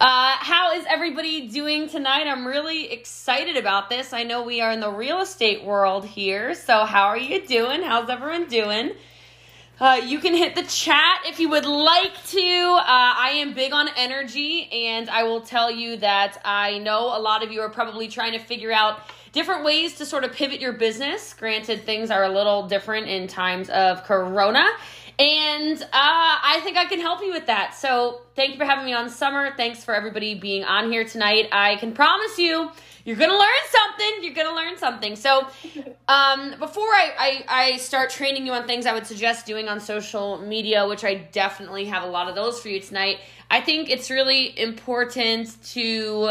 Uh, how is everybody doing tonight? I'm really excited about this. I know we are in the real estate world here. So, how are you doing? How's everyone doing? Uh, you can hit the chat if you would like to. Uh, I am big on energy, and I will tell you that I know a lot of you are probably trying to figure out different ways to sort of pivot your business. Granted, things are a little different in times of Corona. And uh, I think I can help you with that. So, thank you for having me on Summer. Thanks for everybody being on here tonight. I can promise you, you're gonna learn something. You're gonna learn something. So, um, before I, I, I start training you on things I would suggest doing on social media, which I definitely have a lot of those for you tonight, I think it's really important to,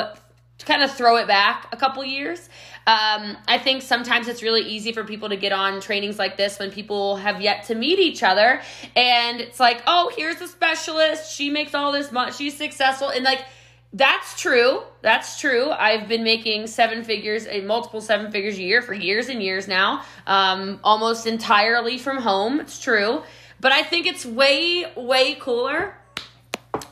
to kind of throw it back a couple years. Um, I think sometimes it's really easy for people to get on trainings like this when people have yet to meet each other, and it's like, oh, here's a specialist. She makes all this money. She's successful, and like that's true. That's true. I've been making seven figures, a multiple seven figures a year for years and years now, um, almost entirely from home. It's true. But I think it's way, way cooler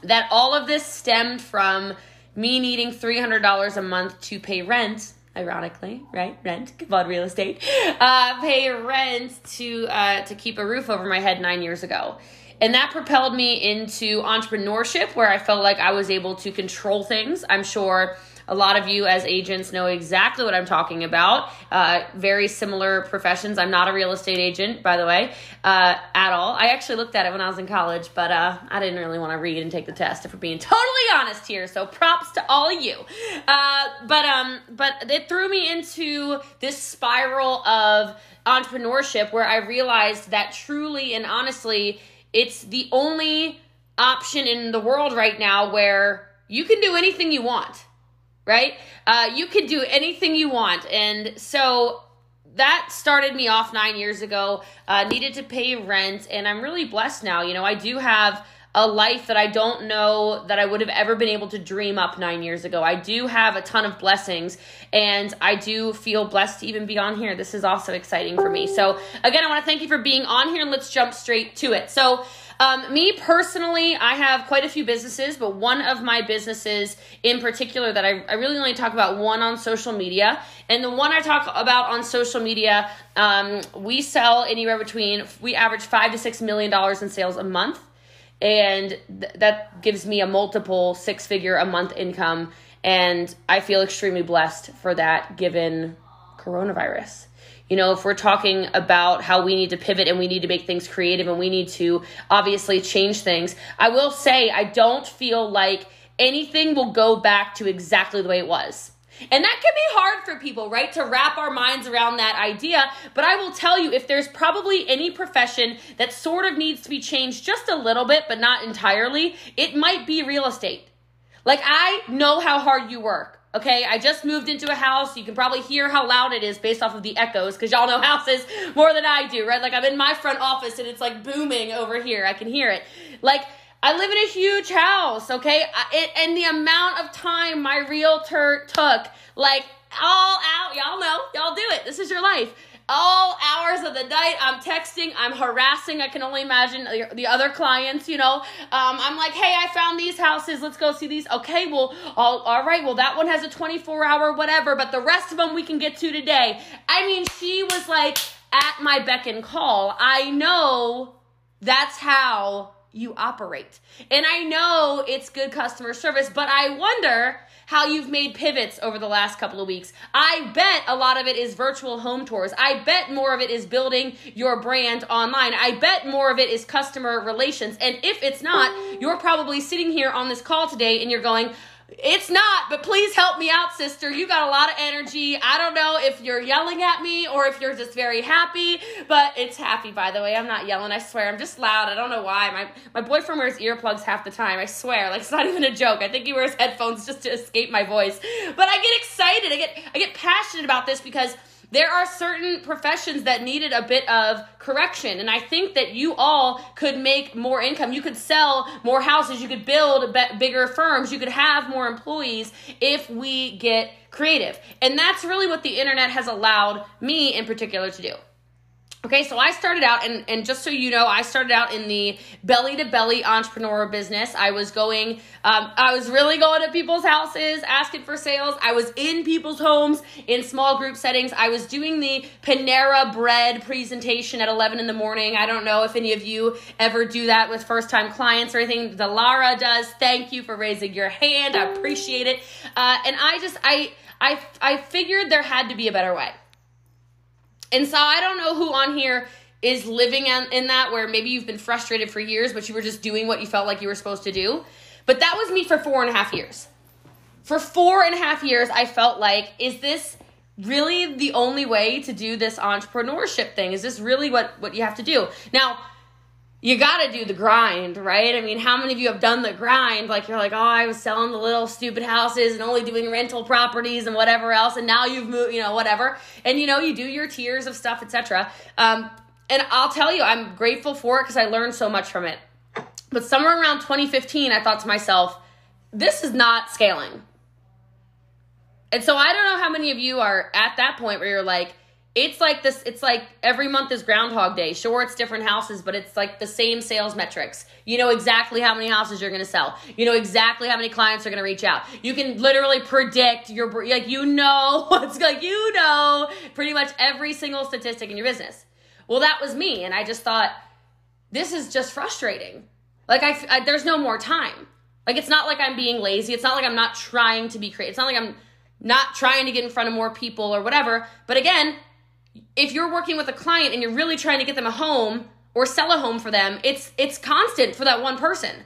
that all of this stemmed from me needing $300 a month to pay rent ironically, right? Rent, on real estate, uh, pay rent to uh, to keep a roof over my head nine years ago. And that propelled me into entrepreneurship where I felt like I was able to control things. I'm sure a lot of you as agents know exactly what I'm talking about. Uh, very similar professions. I'm not a real estate agent, by the way, uh, at all. I actually looked at it when I was in college, but uh, I didn't really want to read and take the test, if we're being totally honest here. So props to all of you. Uh, but um, but it threw me into this spiral of entrepreneurship where I realized that truly and honestly, it's the only option in the world right now where you can do anything you want right? Uh, you can do anything you want. And so that started me off nine years ago. Uh, needed to pay rent, and I'm really blessed now. You know, I do have a life that I don't know that I would have ever been able to dream up nine years ago. I do have a ton of blessings, and I do feel blessed to even be on here. This is also exciting for me. So, again, I want to thank you for being on here, and let's jump straight to it. So, um, me personally, I have quite a few businesses, but one of my businesses in particular that I, I really only talk about one on social media. And the one I talk about on social media, um, we sell anywhere between, we average five to six million dollars in sales a month. And th- that gives me a multiple six figure a month income. And I feel extremely blessed for that given coronavirus. You know, if we're talking about how we need to pivot and we need to make things creative and we need to obviously change things, I will say I don't feel like anything will go back to exactly the way it was. And that can be hard for people, right? To wrap our minds around that idea. But I will tell you, if there's probably any profession that sort of needs to be changed just a little bit, but not entirely, it might be real estate. Like, I know how hard you work. Okay, I just moved into a house. You can probably hear how loud it is based off of the echoes because y'all know houses more than I do, right? Like I'm in my front office and it's like booming over here. I can hear it. Like I live in a huge house, okay? I, it, and the amount of time my realtor took, like all out, y'all know, y'all do it. This is your life all hours of the night i'm texting i'm harassing i can only imagine the other clients you know. Um, i'm like hey i found these houses let's go see these. Okay well all, all right well that one has a 24 hour whatever but the rest of them we can get to today. I mean she was like at my beck and call. I know that's how you operate. And i know it's good customer service but i wonder how you've made pivots over the last couple of weeks. I bet a lot of it is virtual home tours. I bet more of it is building your brand online. I bet more of it is customer relations. And if it's not, you're probably sitting here on this call today and you're going, it's not, but please help me out, sister. You got a lot of energy. I don't know if you're yelling at me or if you're just very happy, but it's happy, by the way. I'm not yelling, I swear. I'm just loud. I don't know why. My, my boyfriend wears earplugs half the time. I swear. Like, it's not even a joke. I think he wears headphones just to escape my voice. But I get excited. I get, I get passionate about this because there are certain professions that needed a bit of correction and i think that you all could make more income. You could sell more houses you could build bigger firms you could have more employees if we get creative. And that's really what the internet has allowed me in particular to do Okay, so I started out, and, and just so you know, I started out in the belly to belly entrepreneur business. I was going, um, I was really going to people's houses, asking for sales. I was in people's homes in small group settings. I was doing the Panera bread presentation at 11 in the morning. I don't know if any of you ever do that with first time clients or anything. The Lara does. Thank you for raising your hand. I appreciate it. Uh, and I just, I, I, I figured there had to be a better way. And so I don't know who on here is living in, that where maybe you've been frustrated for years, but you were just doing what you felt like you were supposed to do. But that was me for four and a half years. For four and a half years, I felt like, is this really the only way to do this entrepreneurship thing? Is this really what, what you have to do? Now, you got to do the grind, right? I mean, how many of you have done the grind? Like, you're like, oh, I was selling the little stupid houses and only doing rental properties and whatever else, and now you've moved, you know, whatever. And, you know, you do your tiers of stuff, etc. Um, and I'll tell you, I'm grateful for it because I learned so much from it. But somewhere around 2015, I thought to myself, this is not scaling. And so I don't know how many of you are at that point where you're like, it's like this it's like every month is groundhog day. Sure it's different houses but it's like the same sales metrics. You know exactly how many houses you're going to sell. You know exactly how many clients are going to reach out. You can literally predict your like you know what's like you know pretty much every single statistic in your business. Well that was me and i just thought this is just frustrating. Like I, I there's no more time. Like it's not like i'm being lazy. It's not like i'm not trying to be creative it's not like i'm not trying to get in front of more people or whatever. But again if you're working with a client and you're really trying to get them a home or sell a home for them, it's it's constant for that one person.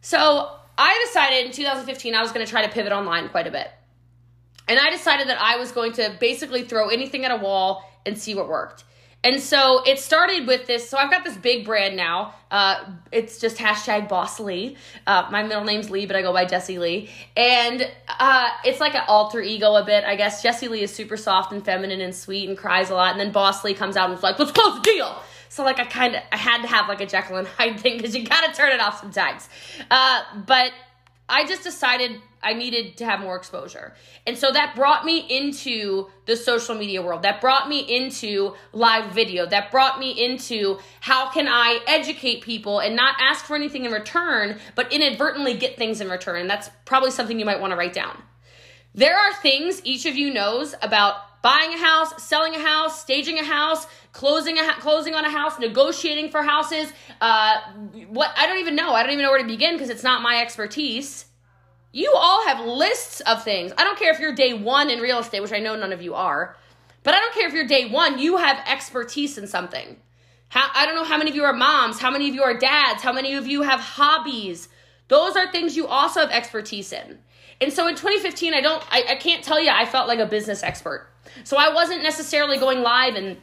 So I decided in 2015 I was going to try to pivot online quite a bit. And I decided that I was going to basically throw anything at a wall and see what worked. And so it started with this. So I've got this big brand now. Uh, it's just hashtag Boss Lee. Uh, my middle name's Lee, but I go by Jessie Lee. And uh, it's like an alter ego a bit, I guess. Jessie Lee is super soft and feminine and sweet and cries a lot. And then Boss Lee comes out and is like, let's close the deal. So like I kind of I had to have like a Jekyll and Hyde thing because you gotta turn it off sometimes. Uh, but I just decided I needed to have more exposure. And so that brought me into the social media world. That brought me into live video. That brought me into how can I educate people and not ask for anything in return, but inadvertently get things in return. And that's probably something you might want to write down. There are things each of you knows about buying a house, selling a house, staging a house, closing a ha- closing on a house, negotiating for houses. Uh, what I don't even know. I don't even know where to begin because it's not my expertise. You all have lists of things. I don't care if you're day one in real estate, which I know none of you are, but I don't care if you're day one. You have expertise in something. How, I don't know how many of you are moms, how many of you are dads, how many of you have hobbies. Those are things you also have expertise in. And so in 2015, I don't, I, I can't tell you I felt like a business expert. So I wasn't necessarily going live and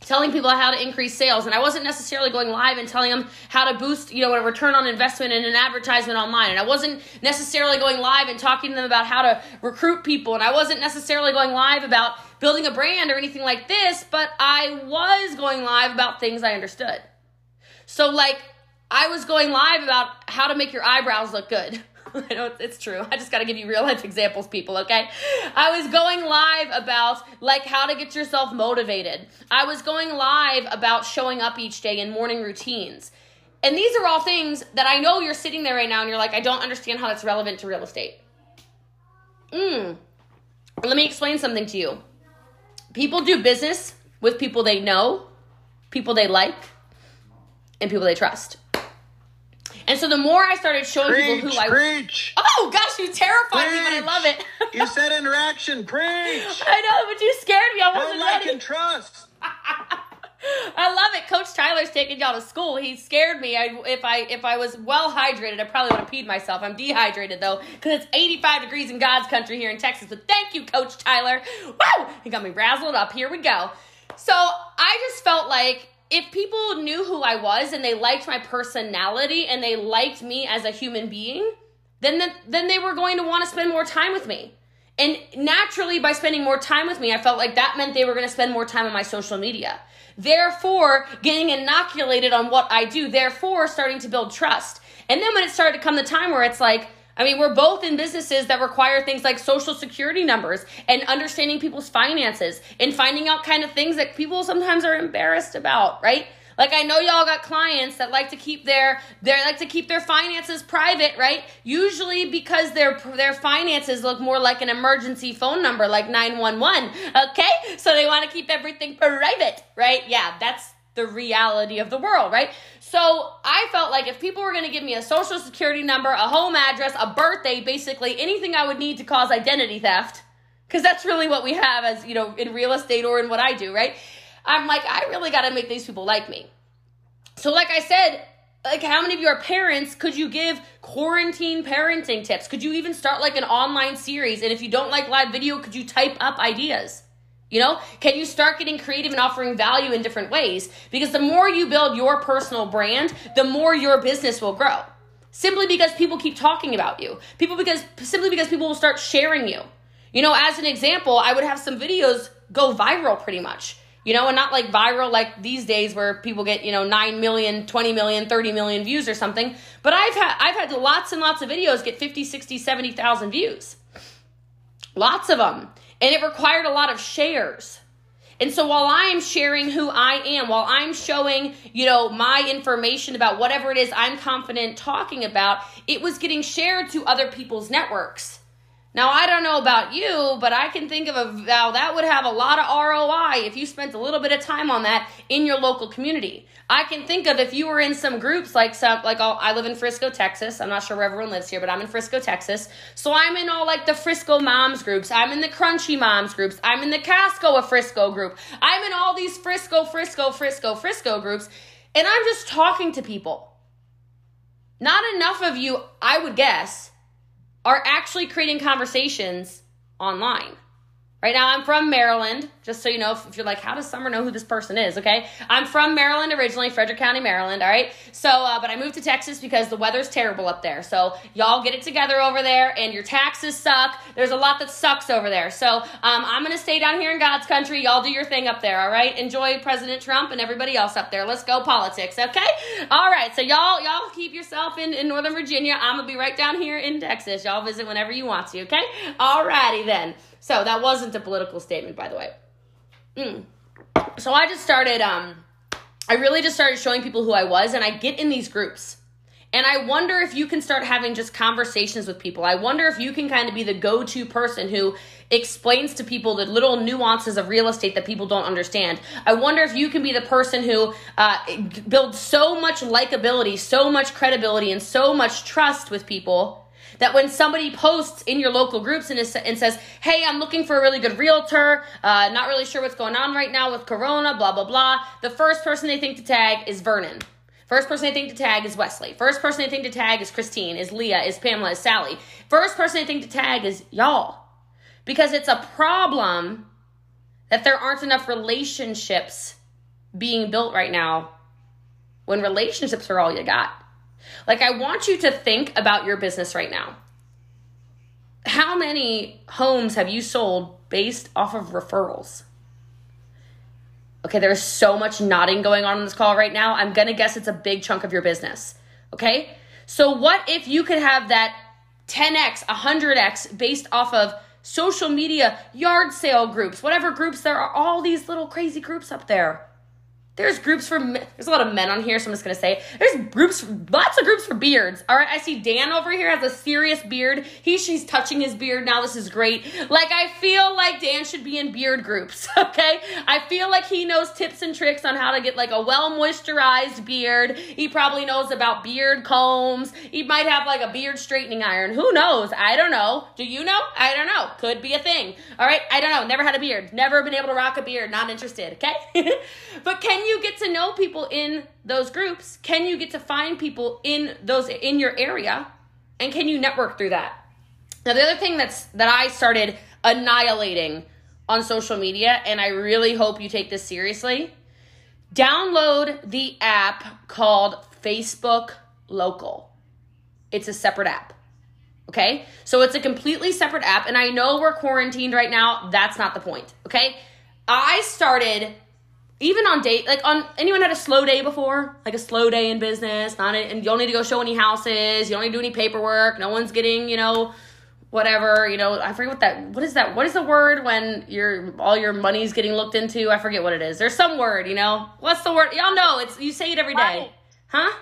telling people how to increase sales and i wasn't necessarily going live and telling them how to boost you know a return on investment in an advertisement online. And i wasn't necessarily going live and talking to them about how to recruit people and i wasn't necessarily going live about building a brand or anything like this but i was going live about things i understood. So like i was going live about how to make your eyebrows look good I know it's true. I just got to give you real life examples, people, okay? I was going live about like how to get yourself motivated. I was going live about showing up each day in morning routines. And these are all things that I know you're sitting there right now and you're like, I don't understand how that's relevant to real estate. Mm. Let me explain something to you. People do business with people they know, people they like, and people they trust. And so the more I started showing preach, people who I preach. Oh gosh, you terrified me, but I love it. you said interaction, preach. I know, but you scared me. I wasn't like ready. and trust. I love it. Coach Tyler's taking y'all to school. He scared me. I, if I if I was well hydrated, I probably would have peed myself. I'm dehydrated though, because it's 85 degrees in God's country here in Texas. But thank you, Coach Tyler. Woo! He got me razzled up. Here we go. So I just felt like if people knew who I was and they liked my personality and they liked me as a human being, then the, then they were going to want to spend more time with me. And naturally, by spending more time with me, I felt like that meant they were going to spend more time on my social media. Therefore, getting inoculated on what I do, therefore, starting to build trust. And then when it started to come the time where it's like, I mean, we're both in businesses that require things like social security numbers and understanding people's finances and finding out kind of things that people sometimes are embarrassed about, right? Like I know y'all got clients that like to keep their they like to keep their finances private, right? Usually because their their finances look more like an emergency phone number like 911. Okay? So they want to keep everything private, right? Yeah, that's the reality of the world, right? So I felt like if people were going to give me a social security number, a home address, a birthday, basically anything I would need to cause identity theft, because that's really what we have as, you know, in real estate or in what I do, right? I'm like, I really got to make these people like me. So, like I said, like how many of you are parents could you give quarantine parenting tips could you even start like an online series and if you don't like live video could you type up ideas you know can you start getting creative and offering value in different ways because the more you build your personal brand the more your business will grow simply because people keep talking about you people because simply because people will start sharing you you know as an example i would have some videos go viral pretty much you know, and not like viral like these days where people get, you know, 9 million, 20 million, 30 million views or something. But I've had I've had lots and lots of videos get 50, 60, 70,000 views. Lots of them. And it required a lot of shares. And so while I'm sharing who I am, while I'm showing, you know, my information about whatever it is I'm confident talking about, it was getting shared to other people's networks. Now, I don't know about you, but I can think of a now that would have a lot of ROI if you spent a little bit of time on that in your local community. I can think of if you were in some groups like some like I'll, I live in Frisco, Texas. I'm not sure where everyone lives here, but I'm in Frisco, Texas. So I'm in all like the Frisco moms groups. I'm in the Crunchy moms groups. I'm in the Casco of Frisco group. I'm in all these Frisco, Frisco, Frisco, Frisco groups, and I'm just talking to people. Not enough of you, I would guess are actually creating conversations online. Right now, I'm from Maryland, just so you know, if, you're like, how does Summer know who this person is? Okay. I'm from Maryland originally, Frederick County, Maryland. All right. So, uh, but I moved to Texas because the weather's terrible up there. So, y'all get it together over there, and your taxes suck. There's a lot that sucks over there. So, um, I'm to stay down here in God's country. Y'all do your thing up there. All right. Enjoy President Trump and everybody else up there. Let's go politics. Okay. All right. So, y'all, y'all keep yourself in, in Northern Virginia. I'm to be right down here in Texas. Y'all visit whenever you want to. Okay. All righty then. So that wasn't a political statement, by the way. Mm. So I just started, um, I really just started showing people who I was, and I get in these groups. And I wonder if you can start having just conversations with people. I wonder if you can kind of be the go to person who explains to people the little nuances of real estate that people don't understand. I wonder if you can be the person who uh, builds so much likability, so much credibility, and so much trust with people that when somebody posts in your local groups and, is, and says, hey, I'm looking for a really good realtor, uh, not really sure what's going on right now with Corona, blah, blah, blah, the first person they think to tag is Vernon. First person they think to tag is Wesley. First person they think to tag is Christine, is Leah, is Pamela, is Sally. First person they think to tag is y'all. Because it's a problem that there aren't enough relationships being built right now when relationships are all you got. Like, I want you to think about your business right now. How many homes have you sold based off of referrals? Okay, there's so much nodding going on in this call right now. I'm gonna guess it's a big chunk of your business. Okay? So, what if you could have that 10x, 100x based off of social media, yard sale groups, whatever groups there are, all these little crazy groups up there. There's groups for there's a lot of men on here, so I'm just gonna say there's groups, lots of groups for beards. All right, I see Dan over here has a serious beard. He she's touching his beard now. This is great. Like I feel like Dan should be in beard groups. Okay, I feel like he knows tips and tricks on how to get like a well moisturized beard. He probably knows about beard combs. He might have like a beard straightening iron. Who knows? I don't know. Do you know? I don't know. Could be a thing. All right, I don't know. Never had a beard. Never been able to rock a beard. Not interested. Okay, but can you? You get to know people in those groups? Can you get to find people in those in your area? And can you network through that? Now the other thing that's that I started annihilating on social media and I really hope you take this seriously. Download the app called Facebook Local. It's a separate app. Okay? So it's a completely separate app and I know we're quarantined right now. That's not the point. Okay? I started even on date, like on anyone had a slow day before, like a slow day in business, not a, and you don't need to go show any houses, you don't need to do any paperwork, no one's getting, you know, whatever, you know, I forget what that, what is that, what is the word when your, all your money's getting looked into? I forget what it is. There's some word, you know, what's the word? Y'all know, it's, you say it every day. Huh?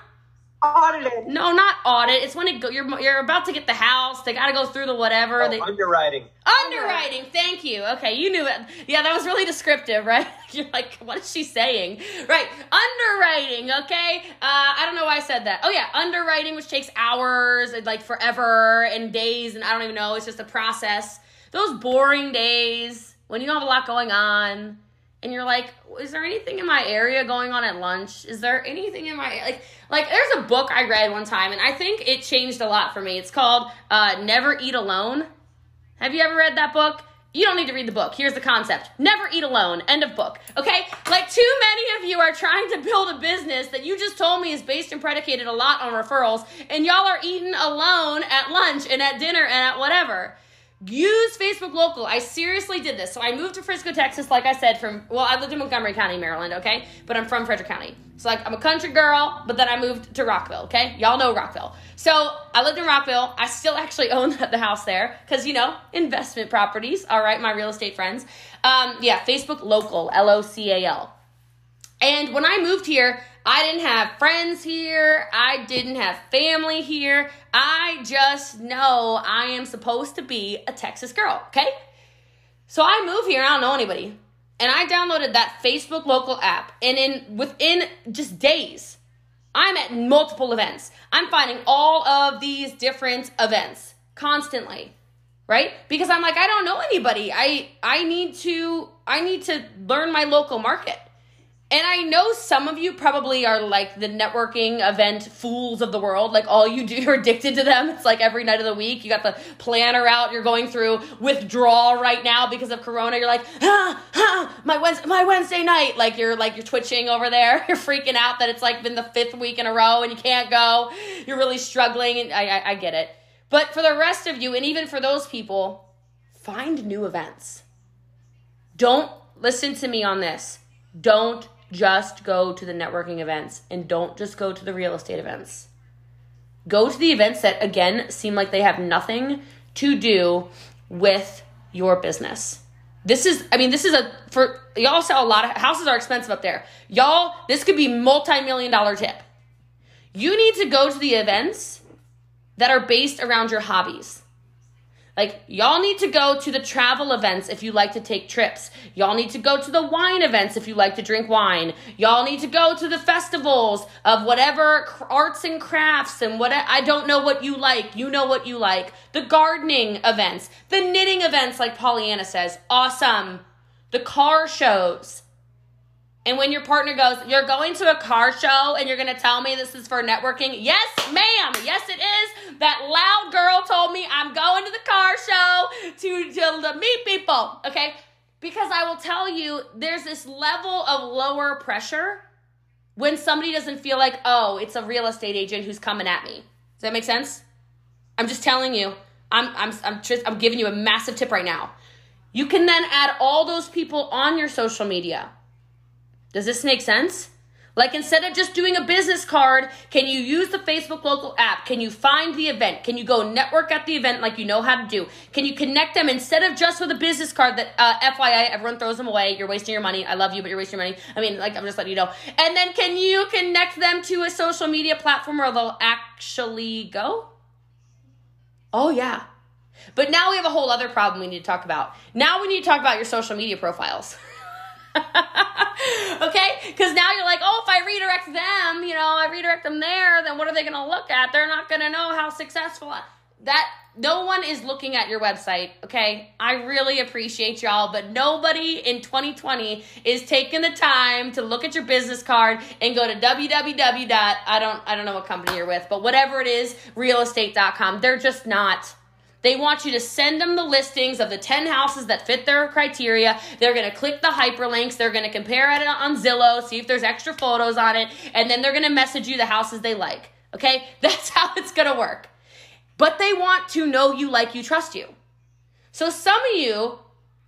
Audited. No, not audit. It's when it go, you're you're about to get the house. They got to go through the whatever. Oh, they, underwriting. Underwriting. Thank you. Okay, you knew it. Yeah, that was really descriptive, right? You're like, what is she saying? Right. Underwriting. Okay. Uh, I don't know why I said that. Oh yeah, underwriting, which takes hours and like forever and days, and I don't even know. It's just a process. Those boring days when you don't have a lot going on, and you're like, is there anything in my area going on at lunch? Is there anything in my like like there's a book I read one time, and I think it changed a lot for me. It's called uh, Never Eat Alone. Have you ever read that book? You don't need to read the book. Here's the concept. Never eat alone. End of book. Okay? Like too many of you are trying to build a business that you just told me is based and predicated a lot on referrals, and y'all are eating alone at lunch and at dinner and at whatever. Use Facebook Local. I seriously did this. So I moved to Frisco, Texas, like I said, from, well, I lived in Montgomery County, Maryland, okay? But I'm from Frederick County. So, like, I'm a country girl, but then I moved to Rockville, okay? Y'all know Rockville. So I lived in Rockville. I still actually own the house there because, you know, investment properties, all right, my real estate friends. Um, yeah, Facebook Local, L O C A L. And when I moved here, I didn't have friends here. I didn't have family here. I just know I am supposed to be a Texas girl, okay? So I move here, I don't know anybody. And I downloaded that Facebook local app and in within just days, I'm at multiple events. I'm finding all of these different events constantly. Right? Because I'm like I don't know anybody. I I need to I need to learn my local market. And I know some of you probably are like the networking event fools of the world. Like all you do, you're addicted to them. It's like every night of the week, you got the planner out. You're going through withdrawal right now because of Corona. You're like, ah, ah, my Wednesday, my Wednesday night. Like you're like you're twitching over there. You're freaking out that it's like been the fifth week in a row and you can't go. You're really struggling, and I, I, I get it. But for the rest of you, and even for those people, find new events. Don't listen to me on this. Don't just go to the networking events and don't just go to the real estate events. Go to the events that, again, seem like they have nothing to do with your business. This is, I mean, this is a, for y'all sell a lot of houses are expensive up there. Y'all, this could be multi million dollar tip. You need to go to the events that are based around your hobbies. Like, y'all need to go to the travel events if you like to take trips. Y'all need to go to the wine events if you like to drink wine. Y'all need to go to the festivals of whatever arts and crafts and what I don't know what you like. You know what you like. The gardening events, the knitting events, like Pollyanna says. Awesome. The car shows. And when your partner goes, You're going to a car show and you're going to tell me this is for networking? Yes, ma'am. Yes, it is. That loud girl told me I'm going to the car show to, to, to meet people. Okay? Because I will tell you, there's this level of lower pressure when somebody doesn't feel like, oh, it's a real estate agent who's coming at me. Does that make sense? I'm just telling you. I'm I'm I'm just I'm giving you a massive tip right now. You can then add all those people on your social media. Does this make sense? Like instead of just doing a business card, can you use the Facebook local app? Can you find the event? Can you go network at the event like you know how to do? Can you connect them instead of just with a business card that uh, FYI everyone throws them away? You're wasting your money. I love you, but you're wasting your money. I mean, like I'm just letting you know. And then can you connect them to a social media platform where they'll actually go? Oh yeah. But now we have a whole other problem we need to talk about. Now we need to talk about your social media profiles. okay? Because now you're like, oh, if I redirect them, you know, I redirect them there, then what are they going to look at? They're not going to know how successful I- that. No one is looking at your website, okay? I really appreciate y'all, but nobody in 2020 is taking the time to look at your business card and go to www. I don't I don't know what company you're with, but whatever it is, realestate.com. They're just not. They want you to send them the listings of the 10 houses that fit their criteria. They're going to click the hyperlinks. They're going to compare it on Zillow, see if there's extra photos on it, and then they're going to message you the houses they like. Okay? That's how it's going to work. But they want to know you, like you, trust you. So some of you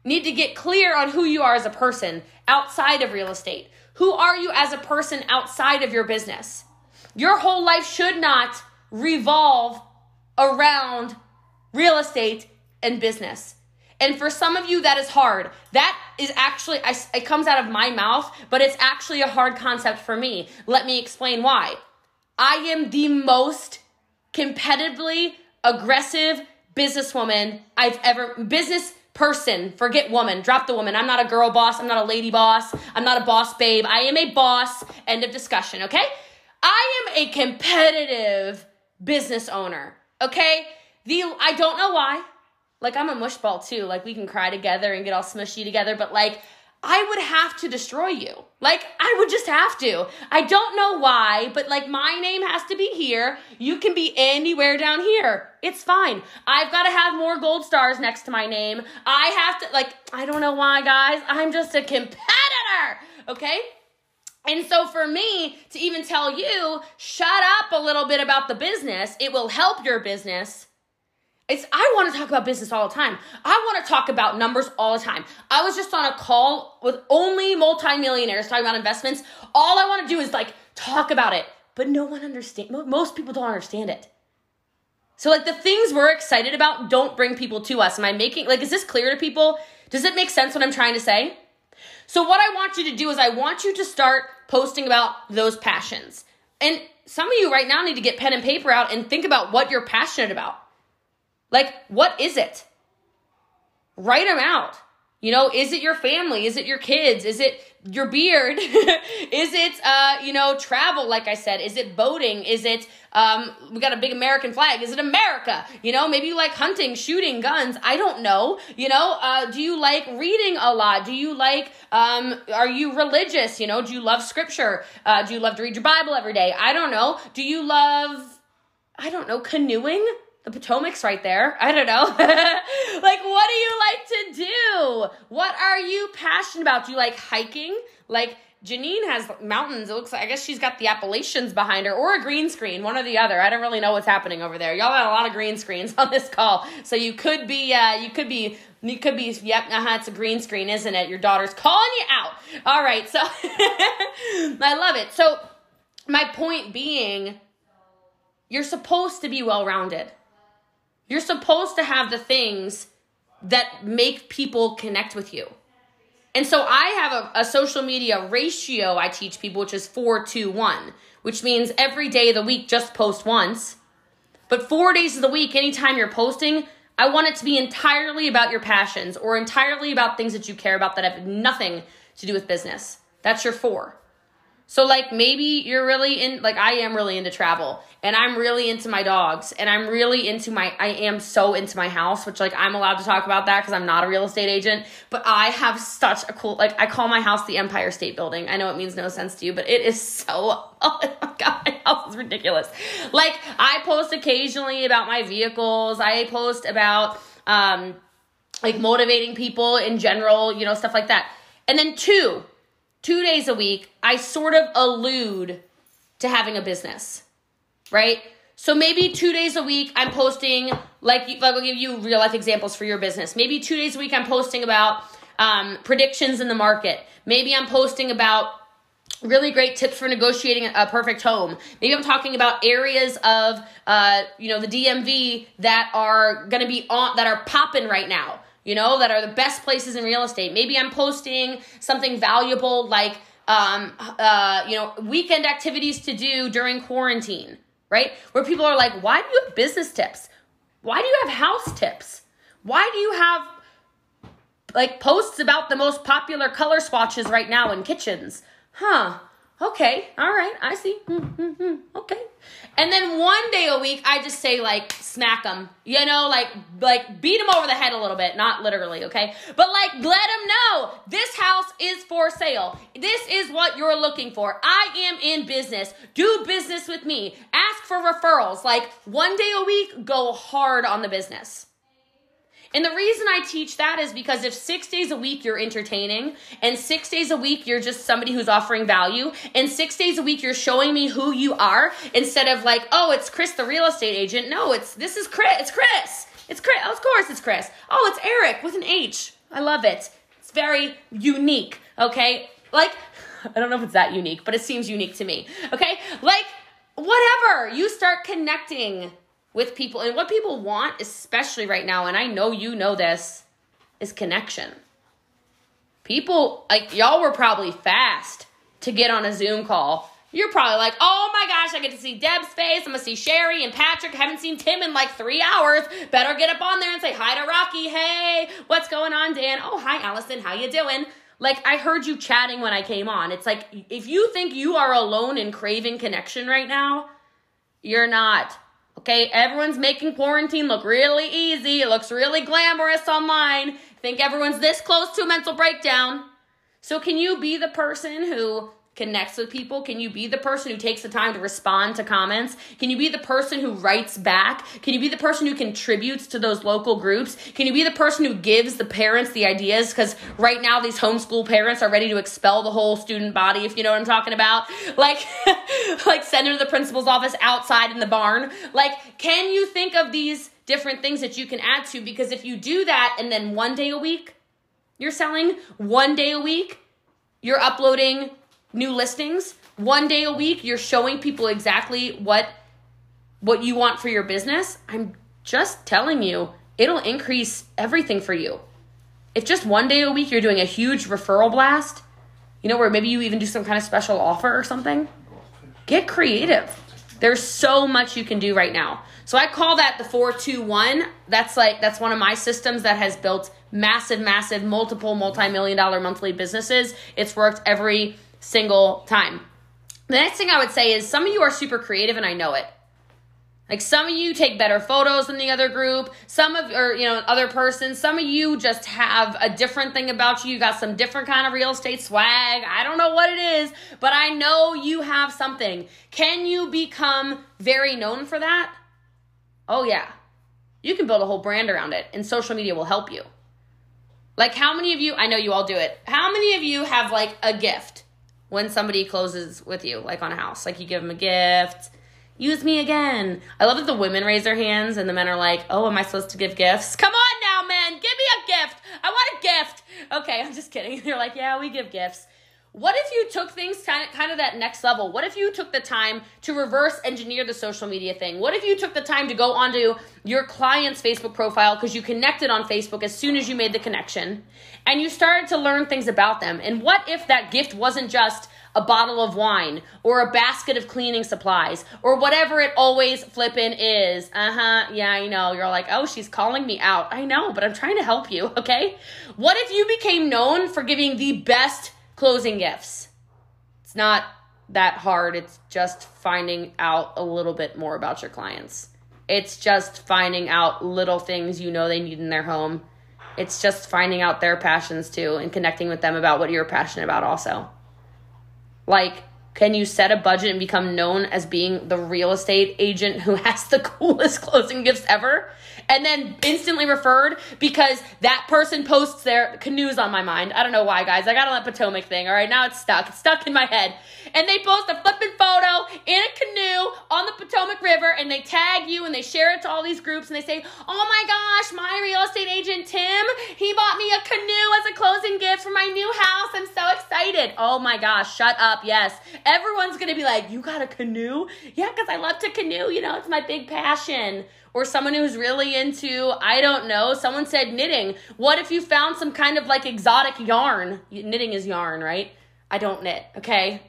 need to get clear on who you are as a person outside of real estate. Who are you as a person outside of your business? Your whole life should not revolve around real estate and business. And for some of you, that is hard. That is actually, I, it comes out of my mouth, but it's actually a hard concept for me. Let me explain why. I am the most competitively aggressive businesswoman I've ever, business person, forget woman, drop the woman. I'm not a girl boss, I'm not a lady boss, I'm not a boss babe. I am a boss. End of discussion, okay? I am a competitive business owner, okay? The I don't know why. Like I'm a mushball too. Like we can cry together and get all smushy together, but like I would have to destroy you. Like I would just have to. I don't know why, but like my name has to be here. You can be anywhere down here. It's fine. I've got to have more gold stars next to my name. I have to like I don't know why, guys. I'm just a competitor. Okay? And so for me to even tell you, shut up a little bit about the business, it will help your business. It's I want to talk about business all the time. I want to talk about numbers all the time. I was just on a call with only multimillionaires talking about investments. All I want to do is like talk about it, but no one understand. Most people don't understand it. So like the things we're excited about don't bring people to us. Am I making like is this clear to people? Does it make sense what I'm trying to say? So, what I want you to do is, I want you to start posting about those passions. And some of you right now need to get pen and paper out and think about what you're passionate about. Like, what is it? Write them out. You know, is it your family? Is it your kids? Is it your beard? is it, uh, you know, travel, like I said? Is it boating? Is it, um, we got a big American flag. Is it America? You know, maybe you like hunting, shooting, guns. I don't know. You know, uh, do you like reading a lot? Do you like, um, are you religious? You know, do you love scripture? Uh, do you love to read your Bible every day? I don't know. Do you love, I don't know, canoeing? The Potomac's right there. I don't know. like, what do you like to do? What are you passionate about? Do you like hiking? Like, Janine has mountains. It looks like I guess she's got the Appalachians behind her, or a green screen, one or the other. I don't really know what's happening over there. Y'all got a lot of green screens on this call, so you could be, uh, you could be, you could be. Yep, uh huh. It's a green screen, isn't it? Your daughter's calling you out. All right, so I love it. So my point being, you're supposed to be well rounded. You're supposed to have the things that make people connect with you. And so I have a, a, social media ratio I teach people, which is four to one, which means every day of the week, just post once. But four days of the week, anytime you're posting, I want it to be entirely about your passions or entirely about things that you care about that have nothing to do with business. That's your four. So like maybe you're really in like I am really into travel and I'm really into my dogs and I'm really into my I am so into my house which like I'm allowed to talk about that cuz I'm not a real estate agent but I have such a cool like I call my house the Empire State Building. I know it means no sense to you but it is so oh my god my house is ridiculous. Like I post occasionally about my vehicles. I post about um like motivating people in general, you know, stuff like that. And then two two days a week, I sort of allude to having a business, right? So maybe two days a week, I'm posting, like, like I'll give you real life examples for your business. Maybe two days a week, I'm posting about um, predictions in the market. Maybe I'm posting about really great tips for negotiating a perfect home. Maybe I'm talking about areas of, uh, you know, the DMV that are going to be on, that are popping right now you know, that are the best places in real estate. Maybe I'm posting something valuable like, um, uh, you know, weekend activities to do during quarantine, right? Where people are like, why do you have business tips? Why do you have house tips? Why do you have like posts about the most popular color swatches right now in kitchens? Huh. Okay. All right. I see. Mm-hmm. Okay. And then one day a week, I just say like smack them, you know, like like beat them over the head a little bit, not literally, okay, but like let them know this house is for sale. This is what you're looking for. I am in business. Do business with me. Ask for referrals. Like one day a week, go hard on the business. And the reason I teach that is because if six days a week you're entertaining, and six days a week you're just somebody who's offering value, and six days a week you're showing me who you are instead of like, oh, it's Chris the real estate agent. No, it's this is Chris. It's Chris. It's Chris. of course, it's Chris. Oh, it's Eric with an H. I love it. It's very unique, okay? Like, I don't know if it's that unique, but it seems unique to me, okay? Like, whatever. You start connecting with people. And what people want, especially right now, and I know you know this, is connection. People, like, y'all were probably fast to get on a Zoom call. You're probably like, oh my gosh, I get to see Deb's face. I'm gonna see Sherry and Patrick. haven't seen Tim in like three hours. Better get up on there and say hi to Rocky. Hey, what's going on, Dan? Oh, hi, Allison. How you doing? Like I heard you chatting when I came on. It's like if you think you are alone in craving connection right now, you're not. Okay, everyone's making quarantine look really easy. It looks really glamorous online. Think everyone's this close to a mental breakdown. So can you be the person who connects with people? Can you be the person who takes the time to respond to comments? Can you be the person who writes back? Can you be the person who contributes to those local groups? Can you be the person who gives the parents the ideas? Because right now, these homeschool parents are ready to expel the whole student body, if you know what I'm talking about. Like, like send them to the principal's office outside in the barn. Like, can you think of these different things that you can add to? Because if you do that and then one day a week, you're selling one day a week, you're uploading new listings. One day a week you're showing people exactly what what you want for your business. I'm just telling you it'll increase everything for you. If just one day a week you're doing a huge referral blast you know where maybe you even do some kind of special offer or something get creative. There's so much you can do right now. So i call that the 421 that's like that's one of my systems that has built massive massive multiple multi-million dollar monthly businesses. It's worked every single time. The next thing I would say is some of you are super creative and I know it. Like some of you take better photos than the other group. Some of or you know other persons. Some of you just have a different thing about you. You got some different kind of real estate swag. I don't know what it is, but I know you have something. Can you become very known for that? Oh yeah. You can build a whole brand around it and social media will help you. Like how many of you, I know you all do it. How many of you have like a gift? When somebody closes with you, like on a house. Like you give them a gift. Use me again. I love that the women raise their hands and the men are like, oh, am I supposed to give gifts? Come on now, men. Give me a gift. I want a gift. Okay, I'm just kidding. They're like, yeah, we give gifts. What if you took things kind of, kind of that next level? What if you took the time to reverse engineer the social media thing? What if you took the time to go onto your client's Facebook profile because you connected on Facebook as soon as you made the connection and you started to learn things about them? And what if that gift wasn't just a bottle of wine or a basket of cleaning supplies or whatever it always flippin' is? Uh huh. Yeah, I know. You're like, oh, she's calling me out. I know, but I'm trying to help you, okay? What if you became known for giving the best closing gifts. It's not that hard. It's just finding out a little bit more about your clients. It's just finding out little things you know they need in their home. It's just finding out their passions too and connecting with them about what you're passionate about also. Like, can you set a budget and become known as being the real estate agent who has the coolest closing gifts ever? and then instantly referred because that person posts their canoes on my mind. I don't know why, guys. I got on that Potomac thing. All right, now it's stuck. It's stuck in my head. And they post a flipping photo in a canoe on the Potomac River, and they tag you and they share it to all these groups, and they say, "Oh my gosh, my real estate agent Tim, he bought me a canoe as a closing gift for my new house. I'm so excited." Oh my gosh, shut up. Yes, everyone's gonna be like, "You got a canoe?" Yeah, because I love to canoe. You know, it's my big passion or someone who's really into, I don't know, someone said knitting. What if you found some kind of like exotic yarn? Knitting is yarn, right? I don't knit, okay?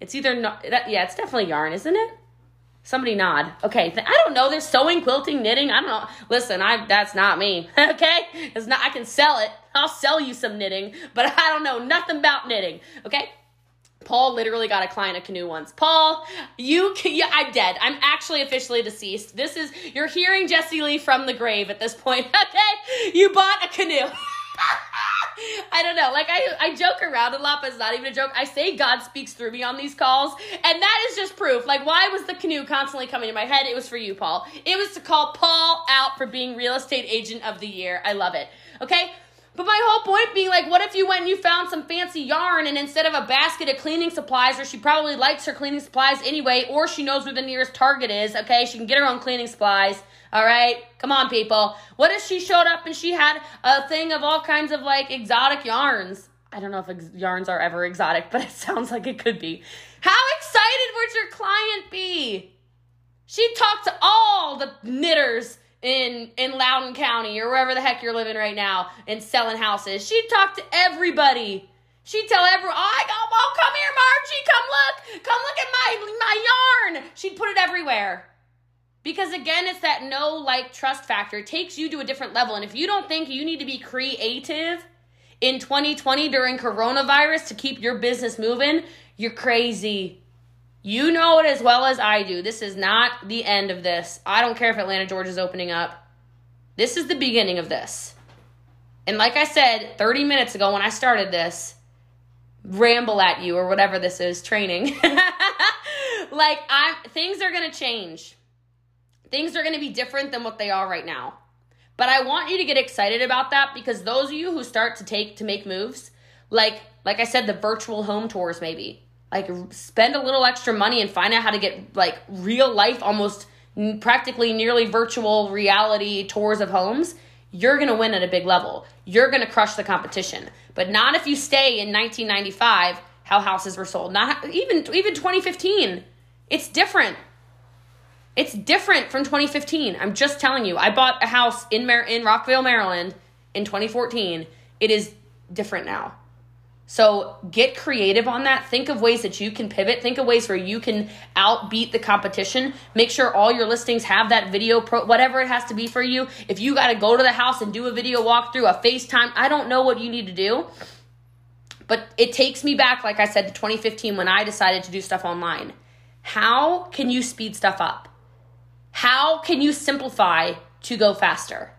It's either not, that, yeah, it's definitely yarn, isn't it? Somebody nod. Okay, I don't know. There's sewing, quilting, knitting. I don't know. Listen, I that's not me. Okay, it's not. I can sell it. I'll sell you some knitting, but I don't know nothing about knitting. Okay, Paul literally got a client a canoe once. Paul, you, yeah, I'm dead. I'm actually officially deceased. This is, you're hearing Jesse Lee from the grave at this point, okay? You bought a canoe. I don't know. Like I, I joke around a lot, but it's not even a joke. I say God speaks through me on these calls, and that is just proof. Like, why was the canoe constantly coming to my head? It was for you, Paul. It was to call Paul out for being real estate agent of the year. I love it. Okay, But my whole point being like, what if you went and you found some fancy yarn and instead of a basket of cleaning supplies, or she probably likes her cleaning supplies anyway, or she knows where the nearest Target is, okay? She can get her own cleaning supplies. All right, come on, people. What if she showed up and she had a thing of all kinds of like exotic yarns? I don't know if ex- yarns are ever exotic, but it sounds like it could be. How excited would your client be? She'd talk to all the knitters in in Loudoun County or wherever the heck you're living right now and selling houses. She'd talk to everybody. She'd tell everyone, oh, I go, oh, come here, Margie, come look, come look at my my yarn. She'd put it everywhere. Because again, it's that no like trust factor. It takes you to a different level. And if you don't think you need to be creative in 2020 during coronavirus to keep your business moving, you're crazy. You know it as well as I do. This is not the end of this. I don't care if Atlanta, Georgia is opening up. This is the beginning of this. And like I said 30 minutes ago when I started this, ramble at you or whatever this is, training. like I'm things are going to change. Things are going to be different than what they are right now. But I want you to get excited about that because those of you who start to take to make moves, like like I said the virtual home tours maybe like spend a little extra money and find out how to get like real life almost practically nearly virtual reality tours of homes you're going to win at a big level. You're going to crush the competition. But not if you stay in 1995 how houses were sold. Not even even 2015 it's different. It's different from 2015 i'm just telling you i bought a house in Mar- in rockville maryland in 2014 it is different now so get creative on that. Think of ways that you can pivot. Think of ways where you can outbeat the competition. Make sure all your listings have that video, pro- whatever it has to be for you. If you got to go to the house and do a video walkthrough, a FaceTime, I don't know what you need to do. But it takes me back, like I said, to 2015 when I decided to do stuff online. How can you speed stuff up? How can you simplify to go faster?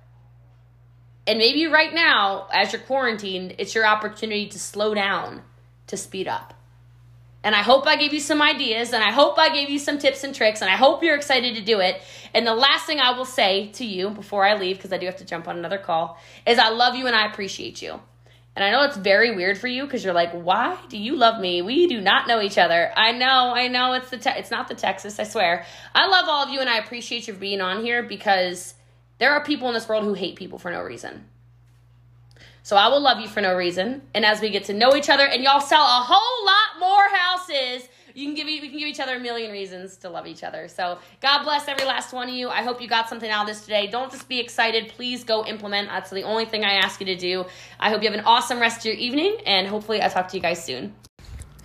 And maybe right now, as you're quarantined, it's your opportunity to slow down, to speed up. And I hope I gave you some ideas, and I hope I gave you some tips and tricks, and I hope you're excited to do it. And the last thing I will say to you before I leave, because I do have to jump on another call, is I love you and I appreciate you. And I know it's very weird for you because you're like, why do you love me? We do not know each other. I know, I know it's the te- it's not the Texas, I swear. I love all of you and I appreciate you being on here because there are people in this world who hate people for no reason. So I will love you for no reason. And as we get to know each other and y'all sell a whole lot more houses, you can give we can give each other a million reasons to love each other. So God bless every last one of you. I hope you got something out of this today. Don't just be excited. Please go implement. That's the only thing I ask you to do. I hope you have an awesome rest of your evening and hopefully I talk to you guys soon.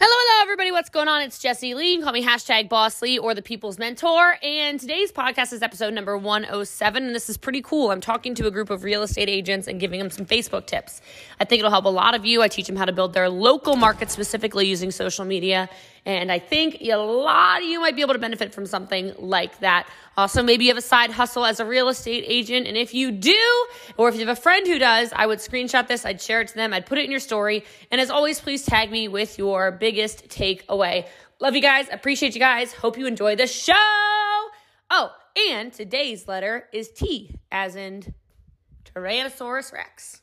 Hello, hello, everybody. What's going on? It's Jesse Lee. You can call me hashtag Boss Lee or the People's Mentor. And today's podcast is episode number 107. And this is pretty cool. I'm talking to a group of real estate agents and giving them some Facebook tips. I think it'll help a lot of you. I teach them how to build their local market specifically using social media. And I think a lot of you might be able to benefit from something like that. Also, maybe you have a side hustle as a real estate agent. And if you do, or if you have a friend who does, I would screenshot this, I'd share it to them, I'd put it in your story. And as always, please tag me with your biggest takeaway. Love you guys. Appreciate you guys. Hope you enjoy the show. Oh, and today's letter is T, as in Tyrannosaurus Rex.